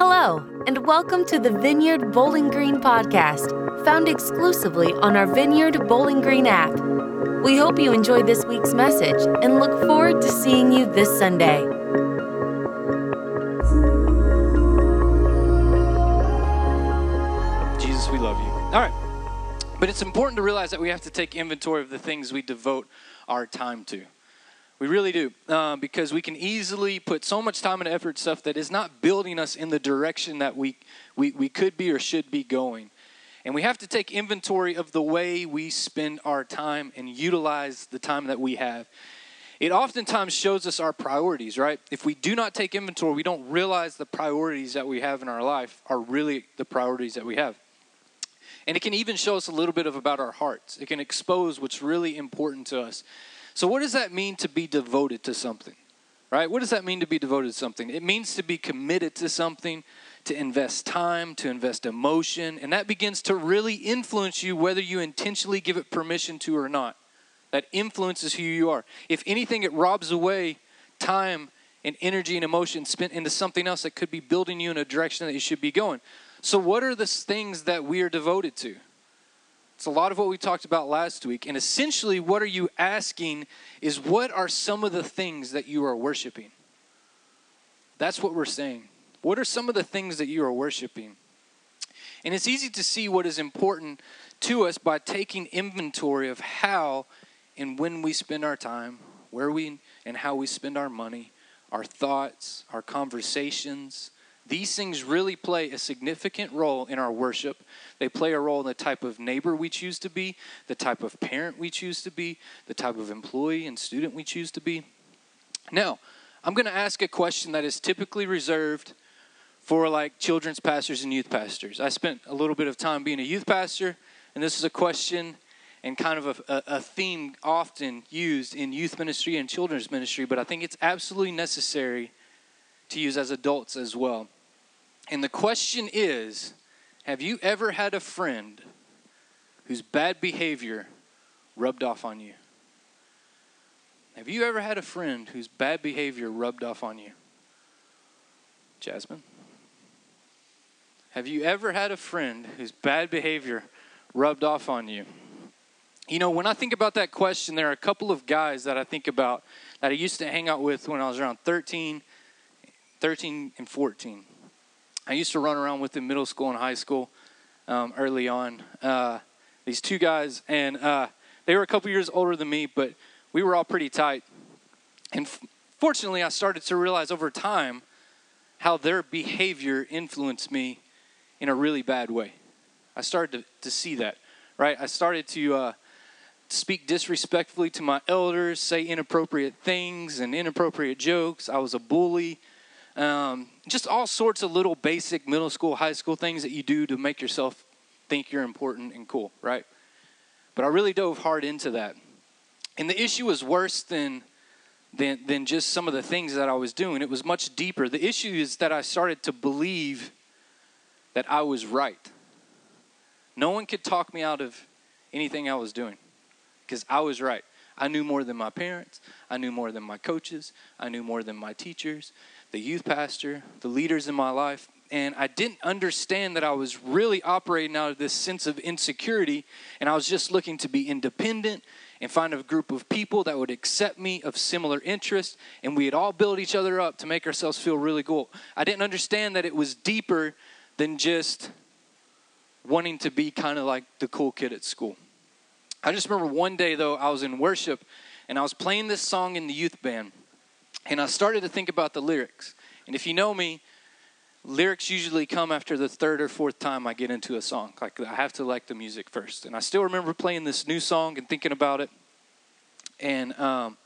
Hello, and welcome to the Vineyard Bowling Green podcast, found exclusively on our Vineyard Bowling Green app. We hope you enjoyed this week's message and look forward to seeing you this Sunday. Jesus, we love you. All right. But it's important to realize that we have to take inventory of the things we devote our time to. We really do, uh, because we can easily put so much time and effort stuff that is not building us in the direction that we, we, we could be or should be going. And we have to take inventory of the way we spend our time and utilize the time that we have. It oftentimes shows us our priorities, right? If we do not take inventory, we don't realize the priorities that we have in our life are really the priorities that we have. And it can even show us a little bit of about our hearts. It can expose what's really important to us. So, what does that mean to be devoted to something? Right? What does that mean to be devoted to something? It means to be committed to something, to invest time, to invest emotion, and that begins to really influence you whether you intentionally give it permission to or not. That influences who you are. If anything, it robs away time and energy and emotion spent into something else that could be building you in a direction that you should be going. So, what are the things that we are devoted to? It's a lot of what we talked about last week. And essentially, what are you asking is what are some of the things that you are worshiping? That's what we're saying. What are some of the things that you are worshiping? And it's easy to see what is important to us by taking inventory of how and when we spend our time, where we and how we spend our money, our thoughts, our conversations, these things really play a significant role in our worship. They play a role in the type of neighbor we choose to be, the type of parent we choose to be, the type of employee and student we choose to be. Now, I'm going to ask a question that is typically reserved for like children's pastors and youth pastors. I spent a little bit of time being a youth pastor, and this is a question and kind of a, a, theme often used in youth ministry and children's ministry, but I think it's absolutely necessary to use as adults as well. And the question is Have you ever had a friend whose bad behavior rubbed off on you? Have you ever had a friend whose bad behavior rubbed off on you? Jasmine? Have you ever had a friend whose bad behavior rubbed off on you? You know, when I think about that question, there are a couple of guys that I think about that I used to hang out with when I was around 13, 13 and 14. I used to run around with in middle school and high school um, early on. Uh, these two guys, and uh, they were a couple years older than me, but we were all pretty tight. And f- fortunately, I started to realize over time how their behavior influenced me in a really bad way. I started to, to see that, right? I started to uh, speak disrespectfully to my elders, say inappropriate things and inappropriate jokes. I was a bully. Um, just all sorts of little basic middle school, high school things that you do to make yourself think you're important and cool, right? But I really dove hard into that. And the issue was worse than, than, than just some of the things that I was doing. It was much deeper. The issue is that I started to believe that I was right. No one could talk me out of anything I was doing because I was right. I knew more than my parents. I knew more than my coaches. I knew more than my teachers the youth pastor, the leaders in my life, and I didn't understand that I was really operating out of this sense of insecurity, and I was just looking to be independent and find a group of people that would accept me of similar interests, and we'd all build each other up to make ourselves feel really cool. I didn't understand that it was deeper than just wanting to be kind of like the cool kid at school. I just remember one day, though, I was in worship and I was playing this song in the youth band. And I started to think about the lyrics. And if you know me, lyrics usually come after the third or fourth time I get into a song. Like I have to like the music first. And I still remember playing this new song and thinking about it. And um,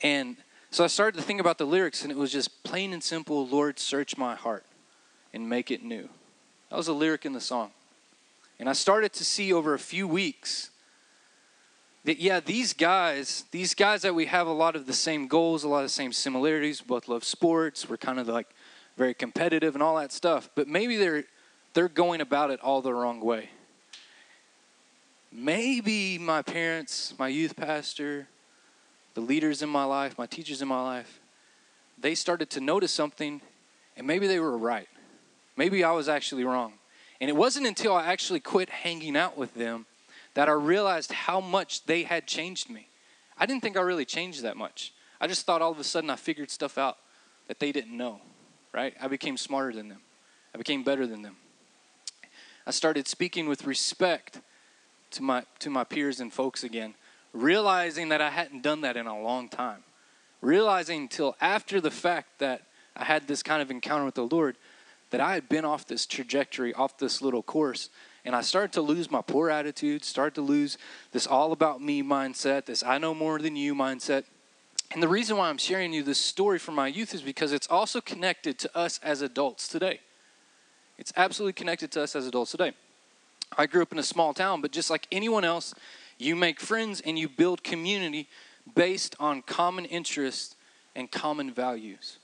and so I started to think about the lyrics, and it was just plain and simple. Lord, search my heart and make it new. That was a lyric in the song. And I started to see over a few weeks that yeah these guys these guys that we have a lot of the same goals a lot of the same similarities. We both love sports. We're kind of like very competitive and all that stuff. But maybe they're they're going about it all the wrong way. Maybe my parents my youth pastor the leaders in my life my teachers in my life they started to notice something and maybe they were right. Maybe I was actually wrong. And it wasn't until I actually quit hanging out with them that I realized how much they had changed me. I didn't think I really changed that much. I just thought all of a sudden I figured stuff out that they didn't know, right? I became smarter than them, I became better than them. I started speaking with respect to my, to my peers and folks again, realizing that I hadn't done that in a long time. Realizing until after the fact that I had this kind of encounter with the Lord that I had been off this trajectory, off this little course, and I started to lose my poor attitude, started to lose this all about me mindset, this I know more than you mindset. And the reason why I'm sharing you this story from my youth is because it's also connected to us as adults today. It's absolutely connected to us as adults today. I grew up in a small town, but just like anyone else, you make friends and you build community based on common interests and common values.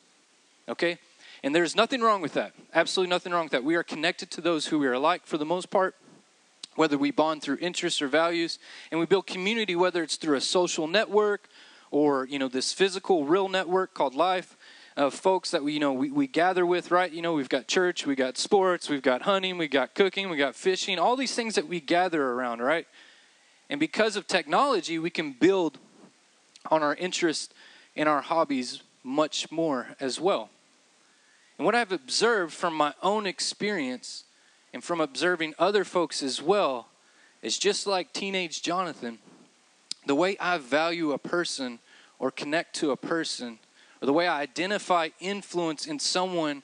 Okay? And there's nothing wrong with that. Absolutely nothing wrong with that. We are connected to those who we are like for the most part, whether we bond through interests or values, and we build community whether it's through a social network or, you know, this physical real network called life of folks that we, you know, we, we gather with, right? You know, we've got church, we've got sports, we've got hunting, we've got cooking, we've got fishing, all these things that we gather around, right? And because of technology, we can build on our interests and our hobbies much more as well. And what I've observed from my own experience and from observing other folks as well is just like teenage Jonathan, the way I value a person or connect to a person, or the way I identify influence in someone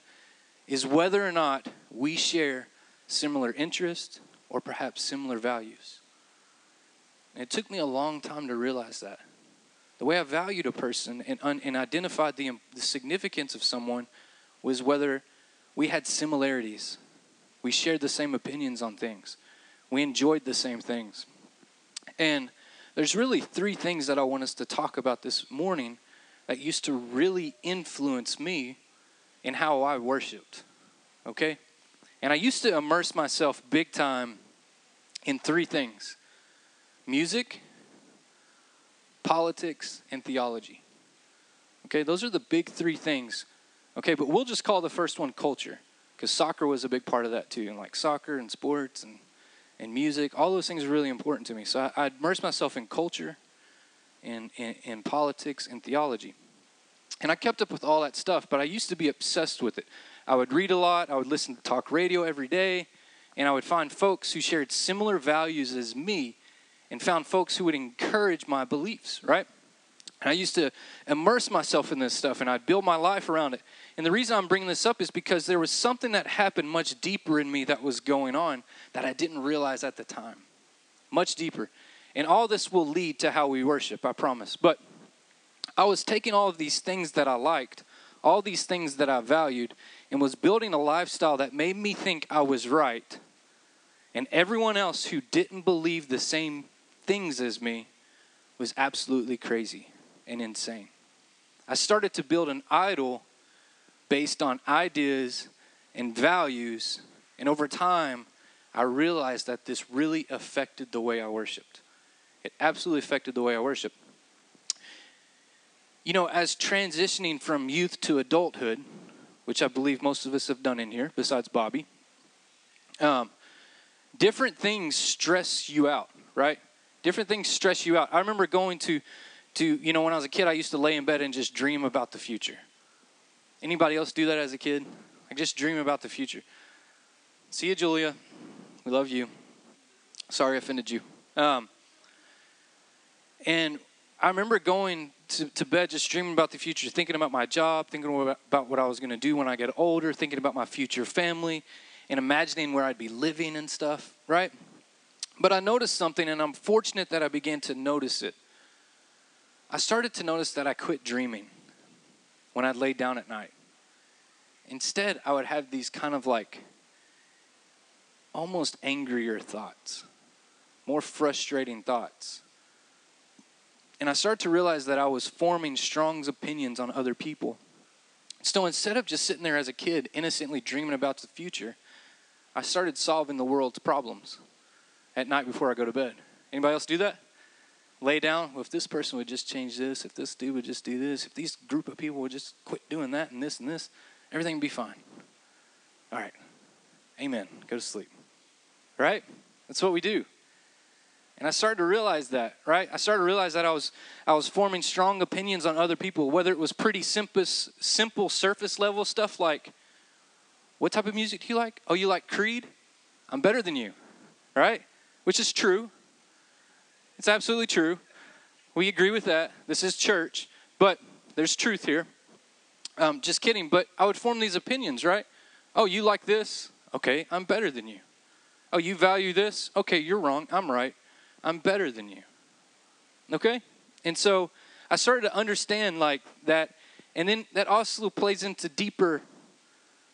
is whether or not we share similar interests or perhaps similar values. And it took me a long time to realize that. The way I valued a person and, and identified the, the significance of someone was whether we had similarities. We shared the same opinions on things. We enjoyed the same things. And there's really three things that I want us to talk about this morning that used to really influence me in how I worshiped. Okay? And I used to immerse myself big time in three things music, politics, and theology. Okay, those are the big three things Okay, but we'll just call the first one culture because soccer was a big part of that too. And like soccer and sports and, and music, all those things are really important to me. So I, I immersed myself in culture and in politics and theology. And I kept up with all that stuff, but I used to be obsessed with it. I would read a lot, I would listen to talk radio every day, and I would find folks who shared similar values as me and found folks who would encourage my beliefs, right? And I used to immerse myself in this stuff and I'd build my life around it. And the reason I'm bringing this up is because there was something that happened much deeper in me that was going on that I didn't realize at the time. Much deeper. And all this will lead to how we worship, I promise. But I was taking all of these things that I liked, all these things that I valued, and was building a lifestyle that made me think I was right. And everyone else who didn't believe the same things as me was absolutely crazy and insane. I started to build an idol based on ideas and values, and over time, I realized that this really affected the way I worshiped. It absolutely affected the way I worship. You know, as transitioning from youth to adulthood, which I believe most of us have done in here, besides Bobby, um, different things stress you out, right? Different things stress you out. I remember going to to, you know, when I was a kid, I used to lay in bed and just dream about the future. Anybody else do that as a kid? I just dream about the future. See you, Julia. We love you. Sorry I offended you. Um, and I remember going to, to bed just dreaming about the future, thinking about my job, thinking about what I was going to do when I get older, thinking about my future family, and imagining where I'd be living and stuff, right? But I noticed something, and I'm fortunate that I began to notice it. I started to notice that I quit dreaming when I'd lay down at night. Instead, I would have these kind of like almost angrier thoughts, more frustrating thoughts. And I started to realize that I was forming strong opinions on other people. So instead of just sitting there as a kid innocently dreaming about the future, I started solving the world's problems at night before I go to bed. Anybody else do that? Lay down, well, if this person would just change this, if this dude would just do this, if these group of people would just quit doing that and this and this, everything would be fine. All right. Amen. Go to sleep. Right? That's what we do. And I started to realize that, right? I started to realize that I was I was forming strong opinions on other people, whether it was pretty simple simple surface level stuff like what type of music do you like? Oh, you like Creed? I'm better than you. Right? Which is true. It's absolutely true. We agree with that. This is church, but there's truth here. Um, just kidding, but I would form these opinions, right? Oh, you like this? Okay, I'm better than you. Oh, you value this? Okay, you're wrong. I'm right. I'm better than you. Okay? And so I started to understand like that. And then that also plays into deeper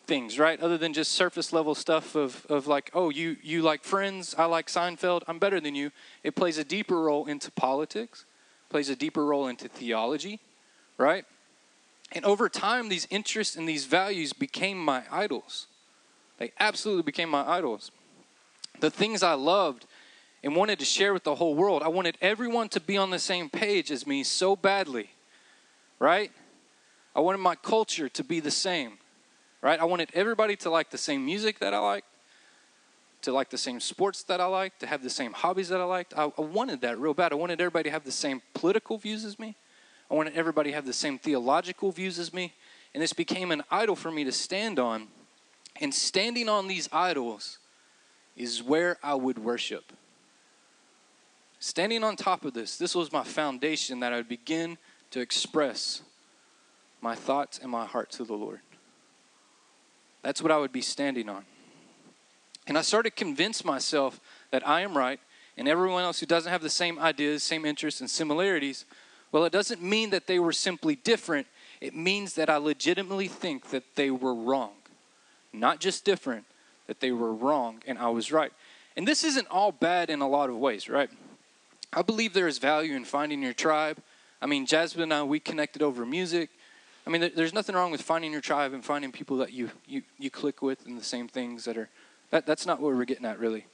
things, right? Other than just surface level stuff of, of like, oh, you, you like friends, I like Seinfeld, I'm better than you. It plays a deeper role into politics, plays a deeper role into theology, right? And over time, these interests and these values became my idols. They absolutely became my idols. The things I loved and wanted to share with the whole world. I wanted everyone to be on the same page as me so badly, right? I wanted my culture to be the same, right? I wanted everybody to like the same music that I liked, to like the same sports that I liked, to have the same hobbies that I liked. I, I wanted that real bad. I wanted everybody to have the same political views as me. I wanted everybody to have the same theological views as me. And this became an idol for me to stand on. And standing on these idols is where I would worship. Standing on top of this, this was my foundation that I would begin to express my thoughts and my heart to the Lord. That's what I would be standing on. And I started to convince myself that I am right, and everyone else who doesn't have the same ideas, same interests, and similarities, well, it doesn't mean that they were simply different. It means that I legitimately think that they were wrong. Not just different, that they were wrong and I was right. And this isn't all bad in a lot of ways, right? I believe there is value in finding your tribe. I mean, Jasmine and I, we connected over music. I mean, there's nothing wrong with finding your tribe and finding people that you, you, you click with and the same things that are, that, that's not what we're getting at really.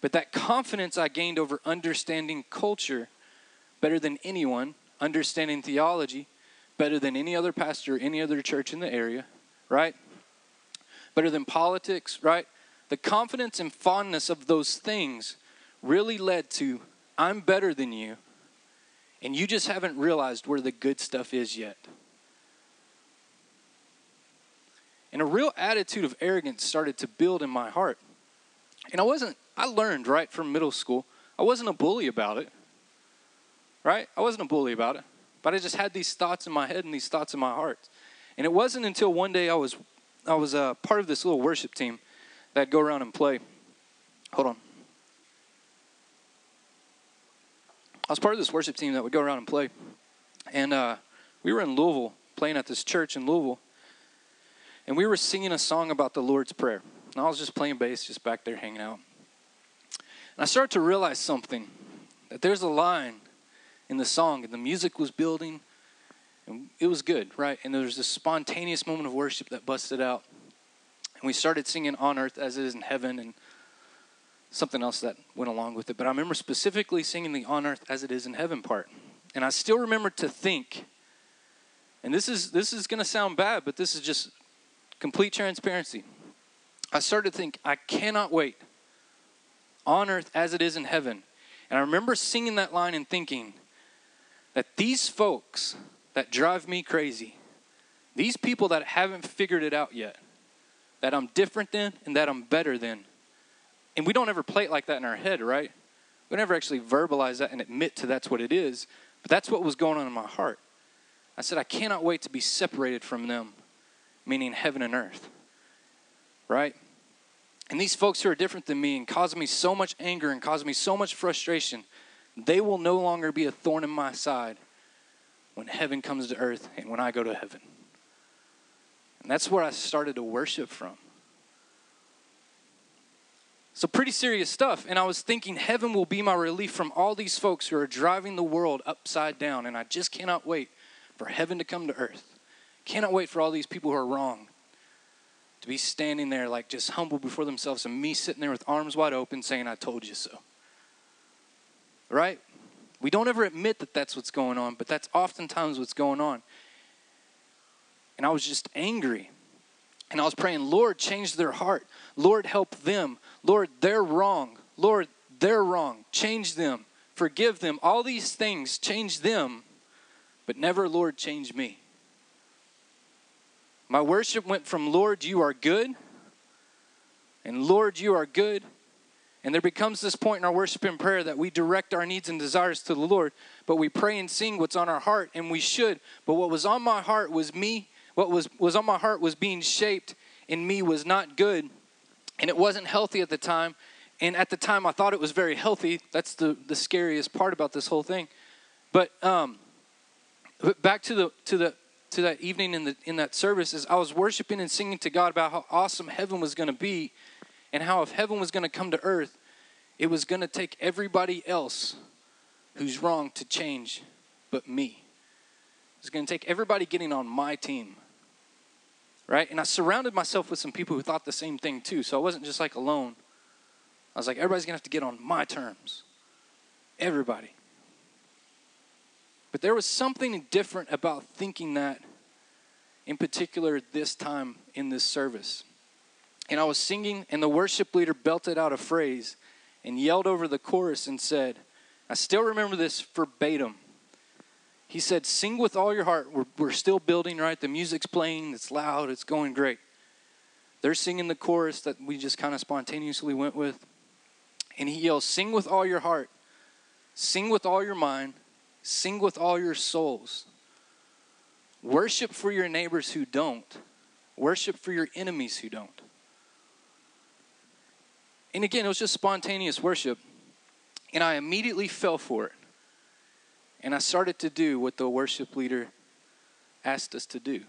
But that confidence I gained over understanding culture better than anyone, understanding theology better than any other pastor, any other church in the area, right? Better than politics, right? The confidence and fondness of those things really led to I'm better than you, and you just haven't realized where the good stuff is yet. And a real attitude of arrogance started to build in my heart. And I wasn't, I learned right from middle school, I wasn't a bully about it. Right? I wasn't a bully about it. But I just had these thoughts in my head and these thoughts in my heart. And it wasn't until one day I was I was a uh, part of this little worship team that'd go around and play. Hold on. I was part of this worship team that would go around and play. And uh, we were in Louisville playing at this church in Louisville. And we were singing a song about the Lord's Prayer. And I was just playing bass, just back there hanging out. And I started to realize something that there's a line in the song, and the music was building, and it was good, right? And there was this spontaneous moment of worship that busted out. And we started singing On Earth as it is in heaven, and something else that went along with it. But I remember specifically singing the on earth as it is in heaven part. And I still remember to think, and this is this is gonna sound bad, but this is just complete transparency. I started to think, I cannot wait on earth as it is in heaven. And I remember singing that line and thinking that these folks that drive me crazy, these people that haven't figured it out yet, that I'm different than and that I'm better than, and we don't ever play it like that in our head, right? We never actually verbalize that and admit to that's what it is. But that's what was going on in my heart. I said, I cannot wait to be separated from them, meaning heaven and earth. Right? And these folks who are different than me and cause me so much anger and cause me so much frustration, they will no longer be a thorn in my side when heaven comes to earth and when I go to heaven. And that's where I started to worship from. So, pretty serious stuff. And I was thinking, heaven will be my relief from all these folks who are driving the world upside down. And I just cannot wait for heaven to come to earth. Cannot wait for all these people who are wrong to be standing there, like just humble before themselves, and me sitting there with arms wide open saying, I told you so. Right? We don't ever admit that that's what's going on, but that's oftentimes what's going on. And I was just angry. And And I was praying, Lord, change their heart. Lord, help them. Lord, they're wrong. Lord, they're wrong. Change them. Forgive them. All these things, change them. But never, Lord, change me. My worship went from, Lord, you are good, and Lord, you are good. And there becomes this point in our worship and prayer that we direct our needs and desires to the Lord, but we pray and sing what's on our heart, and we should. But what was on my heart was me. What was, was on my heart was being shaped in me was not good, and it wasn't healthy at the time. And at the time, I thought it was very healthy. That's the, the scariest part about this whole thing. But, um, but back to the to the to that evening in the in that service is I was worshiping and singing to God about how awesome heaven was going to be and how if heaven was going to come to earth it was going to take everybody else who's wrong to change but me. It's going to take everybody getting on my team. Right? And I surrounded myself with some people who thought the same thing too. So I wasn't just like alone. I was like everybody's going to have to get on my terms. Everybody. But there was something different about thinking that, in particular, this time in this service. And I was singing, and the worship leader belted out a phrase and yelled over the chorus and said, I still remember this verbatim. He said, Sing with all your heart. We're, we're still building, right? The music's playing, it's loud, it's going great. They're singing the chorus that we just kind of spontaneously went with. And he yells, Sing with all your heart, sing with all your mind, Sing with all your souls. Worship for your neighbors who don't. Worship for your enemies who don't. And again, it was just spontaneous worship. And I immediately fell for it. And I started to do what the worship leader asked us to do.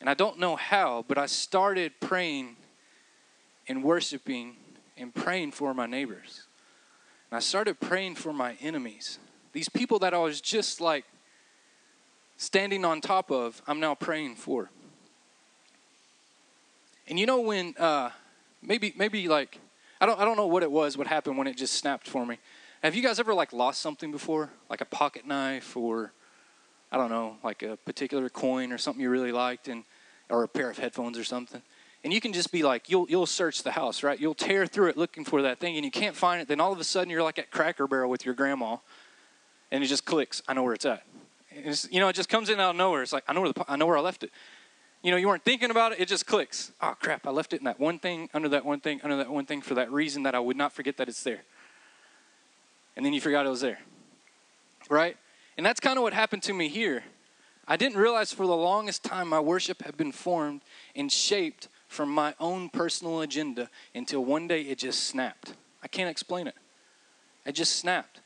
And I don't know how, but I started praying and worshiping and praying for my neighbors. And I started praying for my enemies. These people that I was just like standing on top of, I'm now praying for. And you know when uh, maybe maybe like I don't I don't know what it was, what happened when it just snapped for me. Have you guys ever like lost something before, like a pocket knife or I don't know, like a particular coin or something you really liked, and or a pair of headphones or something? And you can just be like, you'll you'll search the house, right? You'll tear through it looking for that thing, and you can't find it. Then all of a sudden, you're like at Cracker Barrel with your grandma, and it just clicks. I know where it's at. It's, you know, it just comes in out of nowhere. It's like I know where the, I know where I left it. You know, you weren't thinking about it. It just clicks. Oh crap! I left it in that one thing, under that one thing, under that one thing for that reason that I would not forget that it's there. And then you forgot it was there, right? And that's kind of what happened to me here. I didn't realize for the longest time my worship had been formed and shaped from my own personal agenda until one day it just snapped. I can't explain it. It just snapped.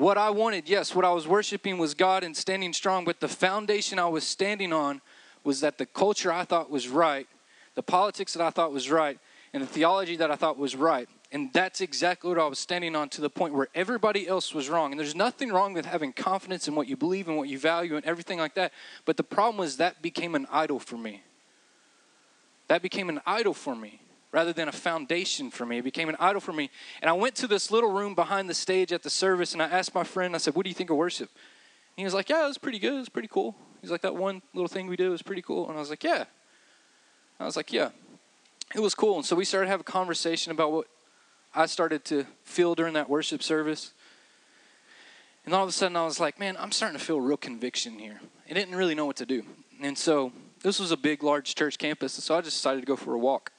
What I wanted, yes, what I was worshiping was God and standing strong, but the foundation I was standing on was that the culture I thought was right, the politics that I thought was right, and the theology that I thought was right. And that's exactly what I was standing on to the point where everybody else was wrong. And there's nothing wrong with having confidence in what you believe and what you value and everything like that. But the problem was that became an idol for me. That became an idol for me rather than a foundation for me. It became an idol for me. And I went to this little room behind the stage at the service and I asked my friend, I said, What do you think of worship? And he was like, Yeah, it was pretty good. It was pretty cool. He's like, That one little thing we did was pretty cool. And I was like, Yeah. I was like, Yeah. It was cool. And so we started to have a conversation about what I started to feel during that worship service. And all of a sudden I was like, Man, I'm starting to feel real conviction here. I didn't really know what to do. And so this was a big, large church campus. And so I just decided to go for a walk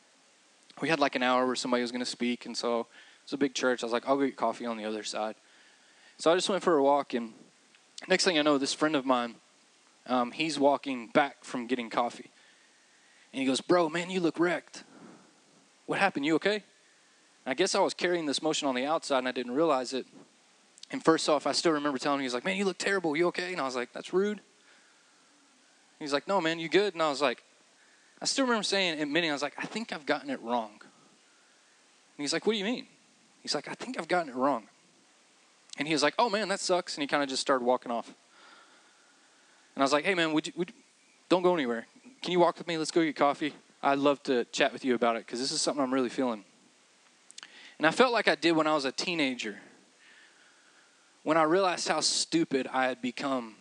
we had like an hour where somebody was going to speak, and so it's a big church. I was like, I'll go get coffee on the other side. So I just went for a walk, and next thing I know, this friend of mine, um, he's walking back from getting coffee, and he goes, "Bro, man, you look wrecked. What happened? You okay?" I guess I was carrying this motion on the outside, and I didn't realize it. And first off, I still remember telling him, he's like, "Man, you look terrible. You okay?" And I was like, "That's rude." He's like, "No, man, you good?" And I was like, I still remember saying, admitting, I was like, I think I've gotten it wrong. And he's like, What do you mean? He's like, I think I've gotten it wrong. And he was like, Oh man, that sucks. And he kind of just started walking off. And I was like, Hey man, would you, would, don't go anywhere. Can you walk with me? Let's go get coffee. I'd love to chat with you about it because this is something I'm really feeling. And I felt like I did when I was a teenager. When I realized how stupid I had become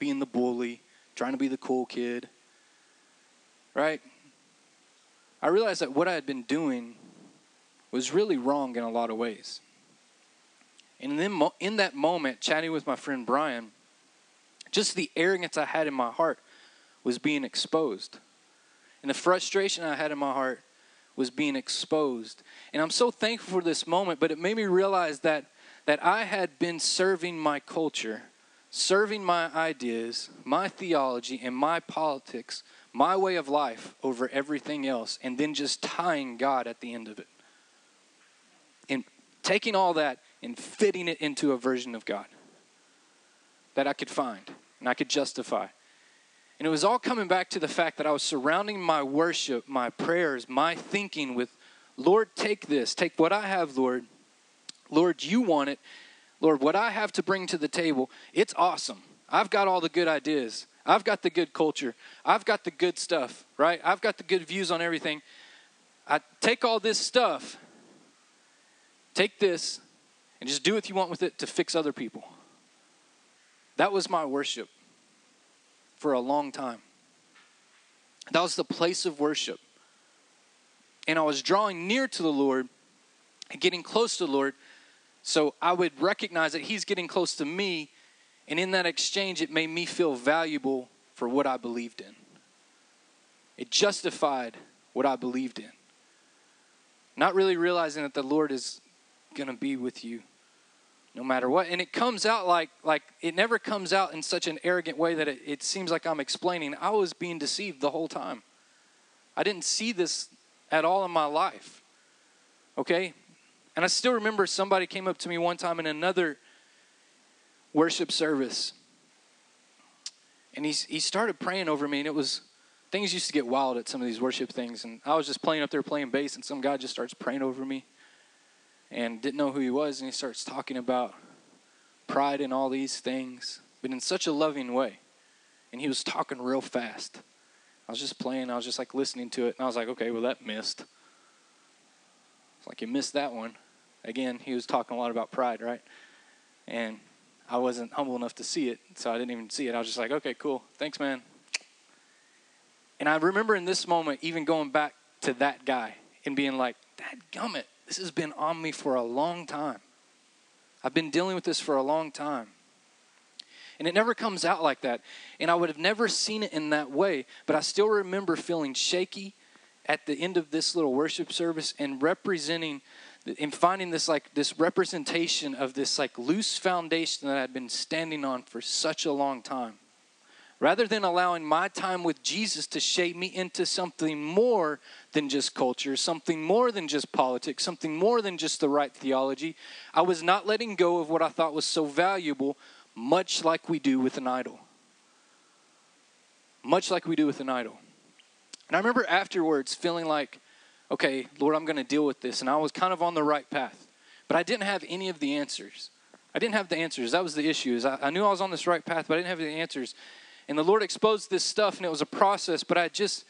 being the bully, trying to be the cool kid, right? I realized that what I had been doing was really wrong in a lot of ways. And then in that moment, chatting with my friend Brian, just the arrogance I had in my heart was being exposed. And the frustration I had in my heart was being exposed. And I'm so thankful for this moment, but it made me realize that that I had been serving my culture, serving my ideas, my theology, and my politics, my way of life over everything else, and then just tying God at the end of it. And taking all that and fitting it into a version of God that I could find and I could justify. And it was all coming back to the fact that I was surrounding my worship, my prayers, my thinking with, Lord, take this, take what I have, Lord. Lord, you want it. Lord, what I have to bring to the table, it's awesome. I've got all the good ideas. I've got the good culture. I've got the good stuff, right? I've got the good views on everything. I take all this stuff, take this, and just do what you want with it to fix other people. That was my worship for a long time. That was the place of worship. And I was drawing near to the Lord and getting close to the Lord so I would recognize that He's getting close to me. And in that exchange, it made me feel valuable for what I believed in. It justified what I believed in. Not really realizing that the Lord is going to be with you no matter what and it comes out like like it never comes out in such an arrogant way that it, it seems like i'm explaining i was being deceived the whole time i didn't see this at all in my life okay and i still remember somebody came up to me one time in another worship service and he, he started praying over me and it was things used to get wild at some of these worship things and i was just playing up there playing bass and some guy just starts praying over me and didn't know who he was, and he starts talking about pride and all these things, but in such a loving way. And he was talking real fast. I was just playing, I was just like listening to it, and I was like, okay, well, that missed. It's like, you missed that one. Again, he was talking a lot about pride, right? And I wasn't humble enough to see it, so I didn't even see it. I was just like, okay, cool. Thanks, man. And I remember in this moment even going back to that guy and being like, that gummit, this has been on me for a long time. I've been dealing with this for a long time. And it never comes out like that. And I would have never seen it in that way, but I still remember feeling shaky at the end of this little worship service and representing and finding this like this representation of this like loose foundation that I'd been standing on for such a long time. Rather than allowing my time with Jesus to shape me into something more than just culture, something more than just politics, something more than just the right theology, I was not letting go of what I thought was so valuable, much like we do with an idol. Much like we do with an idol. And I remember afterwards feeling like, okay, Lord, I'm going to deal with this. And I was kind of on the right path. But I didn't have any of the answers. I didn't have the answers. That was the issue. Is I, I knew I was on this right path, but I didn't have the answers. And the Lord exposed this stuff, and it was a process, but I just,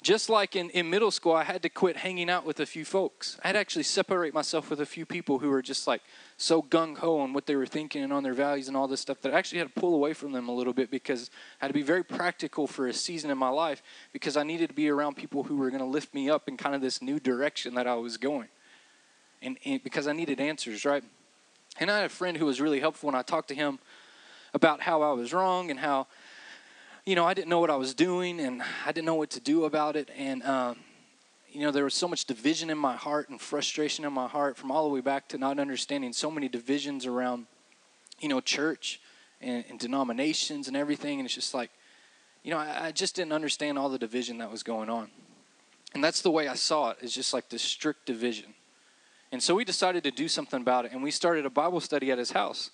just like in, in middle school, I had to quit hanging out with a few folks. I had to actually separate myself with a few people who were just like so gung ho on what they were thinking and on their values and all this stuff that I actually had to pull away from them a little bit because I had to be very practical for a season in my life because I needed to be around people who were going to lift me up in kind of this new direction that I was going. And, and because I needed answers, right? And I had a friend who was really helpful, and I talked to him about how I was wrong and how you know, I didn't know what I was doing and I didn't know what to do about it. And, um, you know, there was so much division in my heart and frustration in my heart from all the way back to not understanding so many divisions around, you know, church and, and denominations and everything. And it's just like, you know, I, I just didn't understand all the division that was going on. And that's the way I saw it, it, is just like this strict division. And so we decided to do something about it. And we started a Bible study at his house.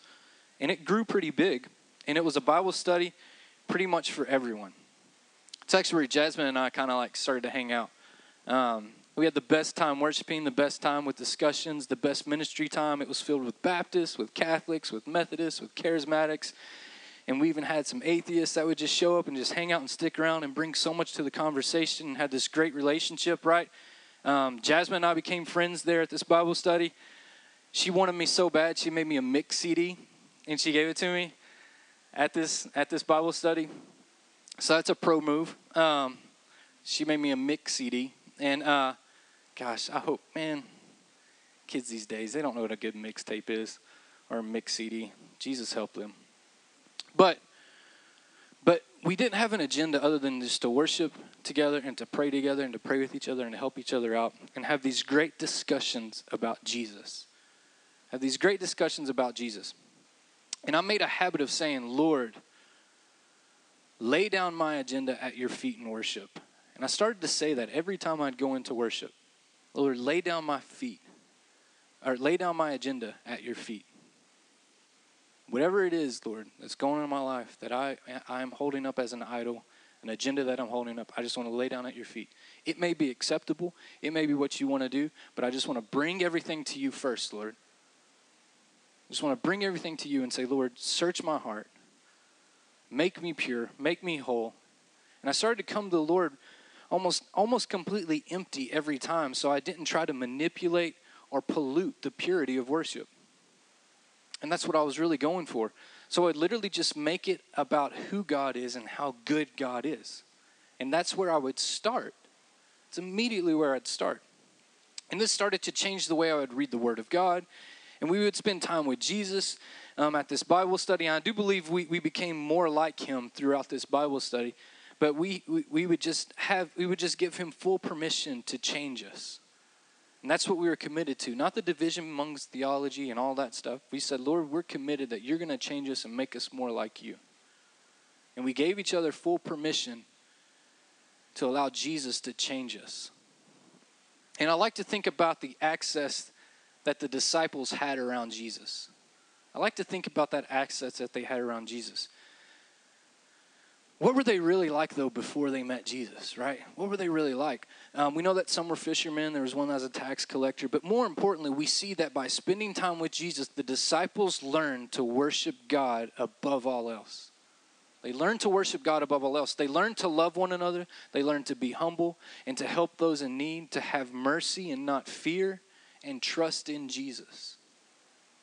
And it grew pretty big. And it was a Bible study pretty much for everyone. It's actually where Jasmine and I kind of like started to hang out. Um, we had the best time worshiping, the best time with discussions, the best ministry time. It was filled with Baptists, with Catholics, with Methodists, with Charismatics. And we even had some atheists that would just show up and just hang out and stick around and bring so much to the conversation and had this great relationship, right? Um, Jasmine and I became friends there at this Bible study. She wanted me so bad, she made me a mix CD and she gave it to me at this at this Bible study. So that's a pro move. Um, she made me a mix CD, And uh, gosh, I hope, man, kids these days, they don't know what a good mixtape is or a mix CD. Jesus help them. But but we didn't have an agenda other than just to worship together and to pray together and to pray with each other and to help each other out and have these great discussions about Jesus. Have these great discussions about Jesus. And I made a habit of saying, Lord, lay down my agenda at your feet in worship. And I started to say that every time I'd go into worship. Lord, lay down my feet, or lay down my agenda at your feet. Whatever it is, Lord, that's going on in my life that I I am holding up as an idol, an agenda that I'm holding up, I just want to lay down at your feet. It may be acceptable, it may be what you want to do, but I just want to bring everything to you first, Lord. Just want to bring everything to you and say, Lord, search my heart. Make me pure, make me whole. And I started to come to the Lord almost almost completely empty every time, so I didn't try to manipulate or pollute the purity of worship. And that's what I was really going for. So I'd literally just make it about who God is and how good God is. And that's where I would start. It's immediately where I'd start. And this started to change the way I would read the Word of God. And we would spend time with Jesus um, at this Bible study. And I do believe we, we became more like Him throughout this Bible study. But we, we, we would just have, we would just give Him full permission to change us. And that's what we were committed to, not the division amongst theology and all that stuff. We said, Lord, we're committed that you're going to change us and make us more like you. And we gave each other full permission to allow Jesus to change us. And I like to think about the access that the disciples had around Jesus. I like to think about that access that they had around Jesus. What were they really like, though, before they met Jesus, right? What were they really like? Um, we know that some were fishermen, there was one that was a tax collector, but more importantly, we see that by spending time with Jesus, the disciples learned to worship God above all else. They learned to worship God above all else. They learned to love one another. They learned to be humble and to help those in need, to have mercy and not fear, and trust in Jesus.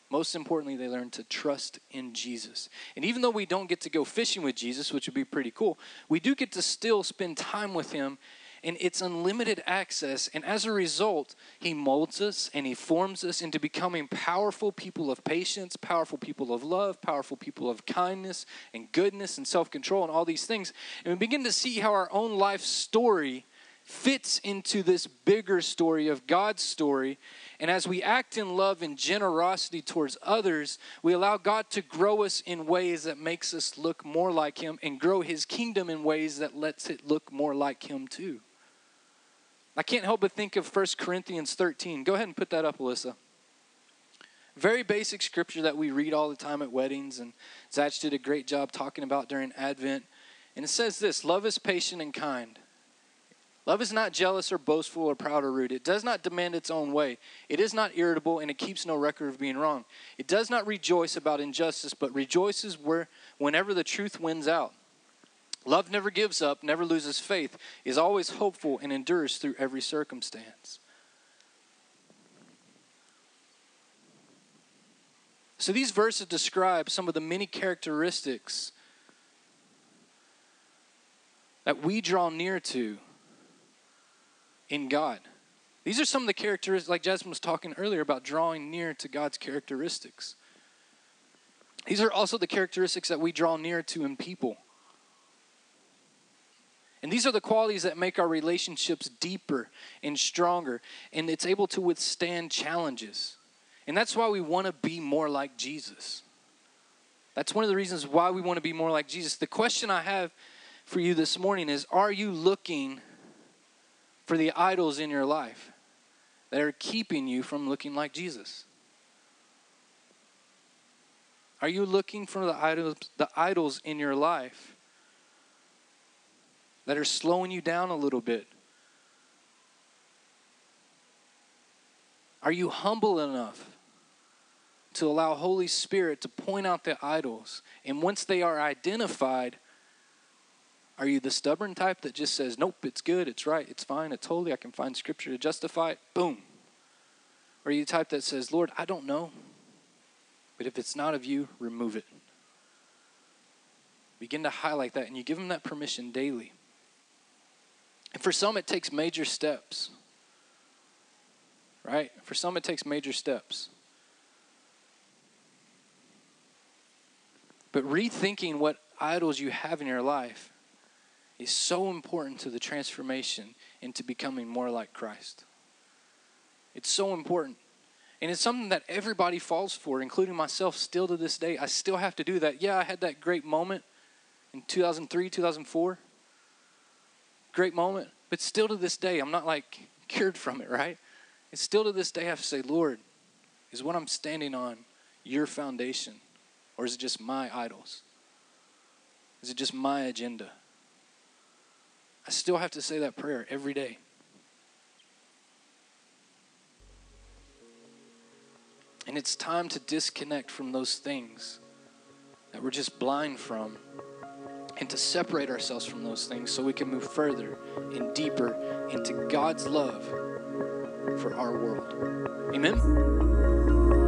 Most importantly, they learn to trust in Jesus. And even though we don't get to go fishing with Jesus, which would be pretty cool, we do get to still spend time with him and it's unlimited access. And as a result, He molds us and He forms us into becoming powerful people of patience, powerful people of love, powerful people of kindness and goodness and self control and all these things. And we begin to see how our own life story fits into this bigger story of God's story. And as we act in love and generosity towards others, we allow God to grow us in ways that makes us look more like him and grow his kingdom in ways that lets it look more like him too. I can't help but think of 1 Corinthians 13. Go ahead and put that up, Alyssa. Very basic scripture that we read all the time at weddings, and Zach did a great job talking about during Advent. And it says this Love is patient and kind. Love is not jealous or boastful or proud or rude. It does not demand its own way. It is not irritable and it keeps no record of being wrong. It does not rejoice about injustice, but rejoices where, whenever the truth wins out. Love never gives up, never loses faith, is always hopeful, and endures through every circumstance. So these verses describe some of the many characteristics that we draw near to in God. These are some of the characteristics, like Jasmine was talking earlier about drawing near to God's characteristics. These are also the characteristics that we draw near to in people. And these are the qualities that make our relationships deeper and stronger, and it's able to withstand challenges. And that's why we want to be more like Jesus. That's one of the reasons why we want to be more like Jesus. The question I have for you this morning is Are you looking for the idols in your life that are keeping you from looking like Jesus? Are you looking for the idols, the idols in your life that are slowing you down a little bit? Are you humble enough to allow Holy Spirit to point out the idols? And once they are identified, are you the stubborn type that just says, nope, it's good, it's right, it's fine, it's holy, I can find scripture to justify it? Boom. Or are you the type that says, Lord, I don't know, but if it's not of you, remove it? Begin to highlight that, and you give them that permission daily. And for some, it takes major steps. Right? For some, it takes major steps. But rethinking what idols you have in your life is so important to the transformation into becoming more like Christ. It's so important. And it's something that everybody falls for, including myself, still to this day. I still have to do that. Yeah, I had that great moment in 2003, 2004. Great moment. But still to this day, I'm not like cured from it, right? It's still to this day, I have to say, Lord, is what I'm standing on your foundation? Or is it just my idols? Is it just my agenda? I still have to say that prayer every day. And it's time to disconnect from those things that we're just blind from and to separate ourselves from those things so we can move further and deeper into God's love for our world. Amen.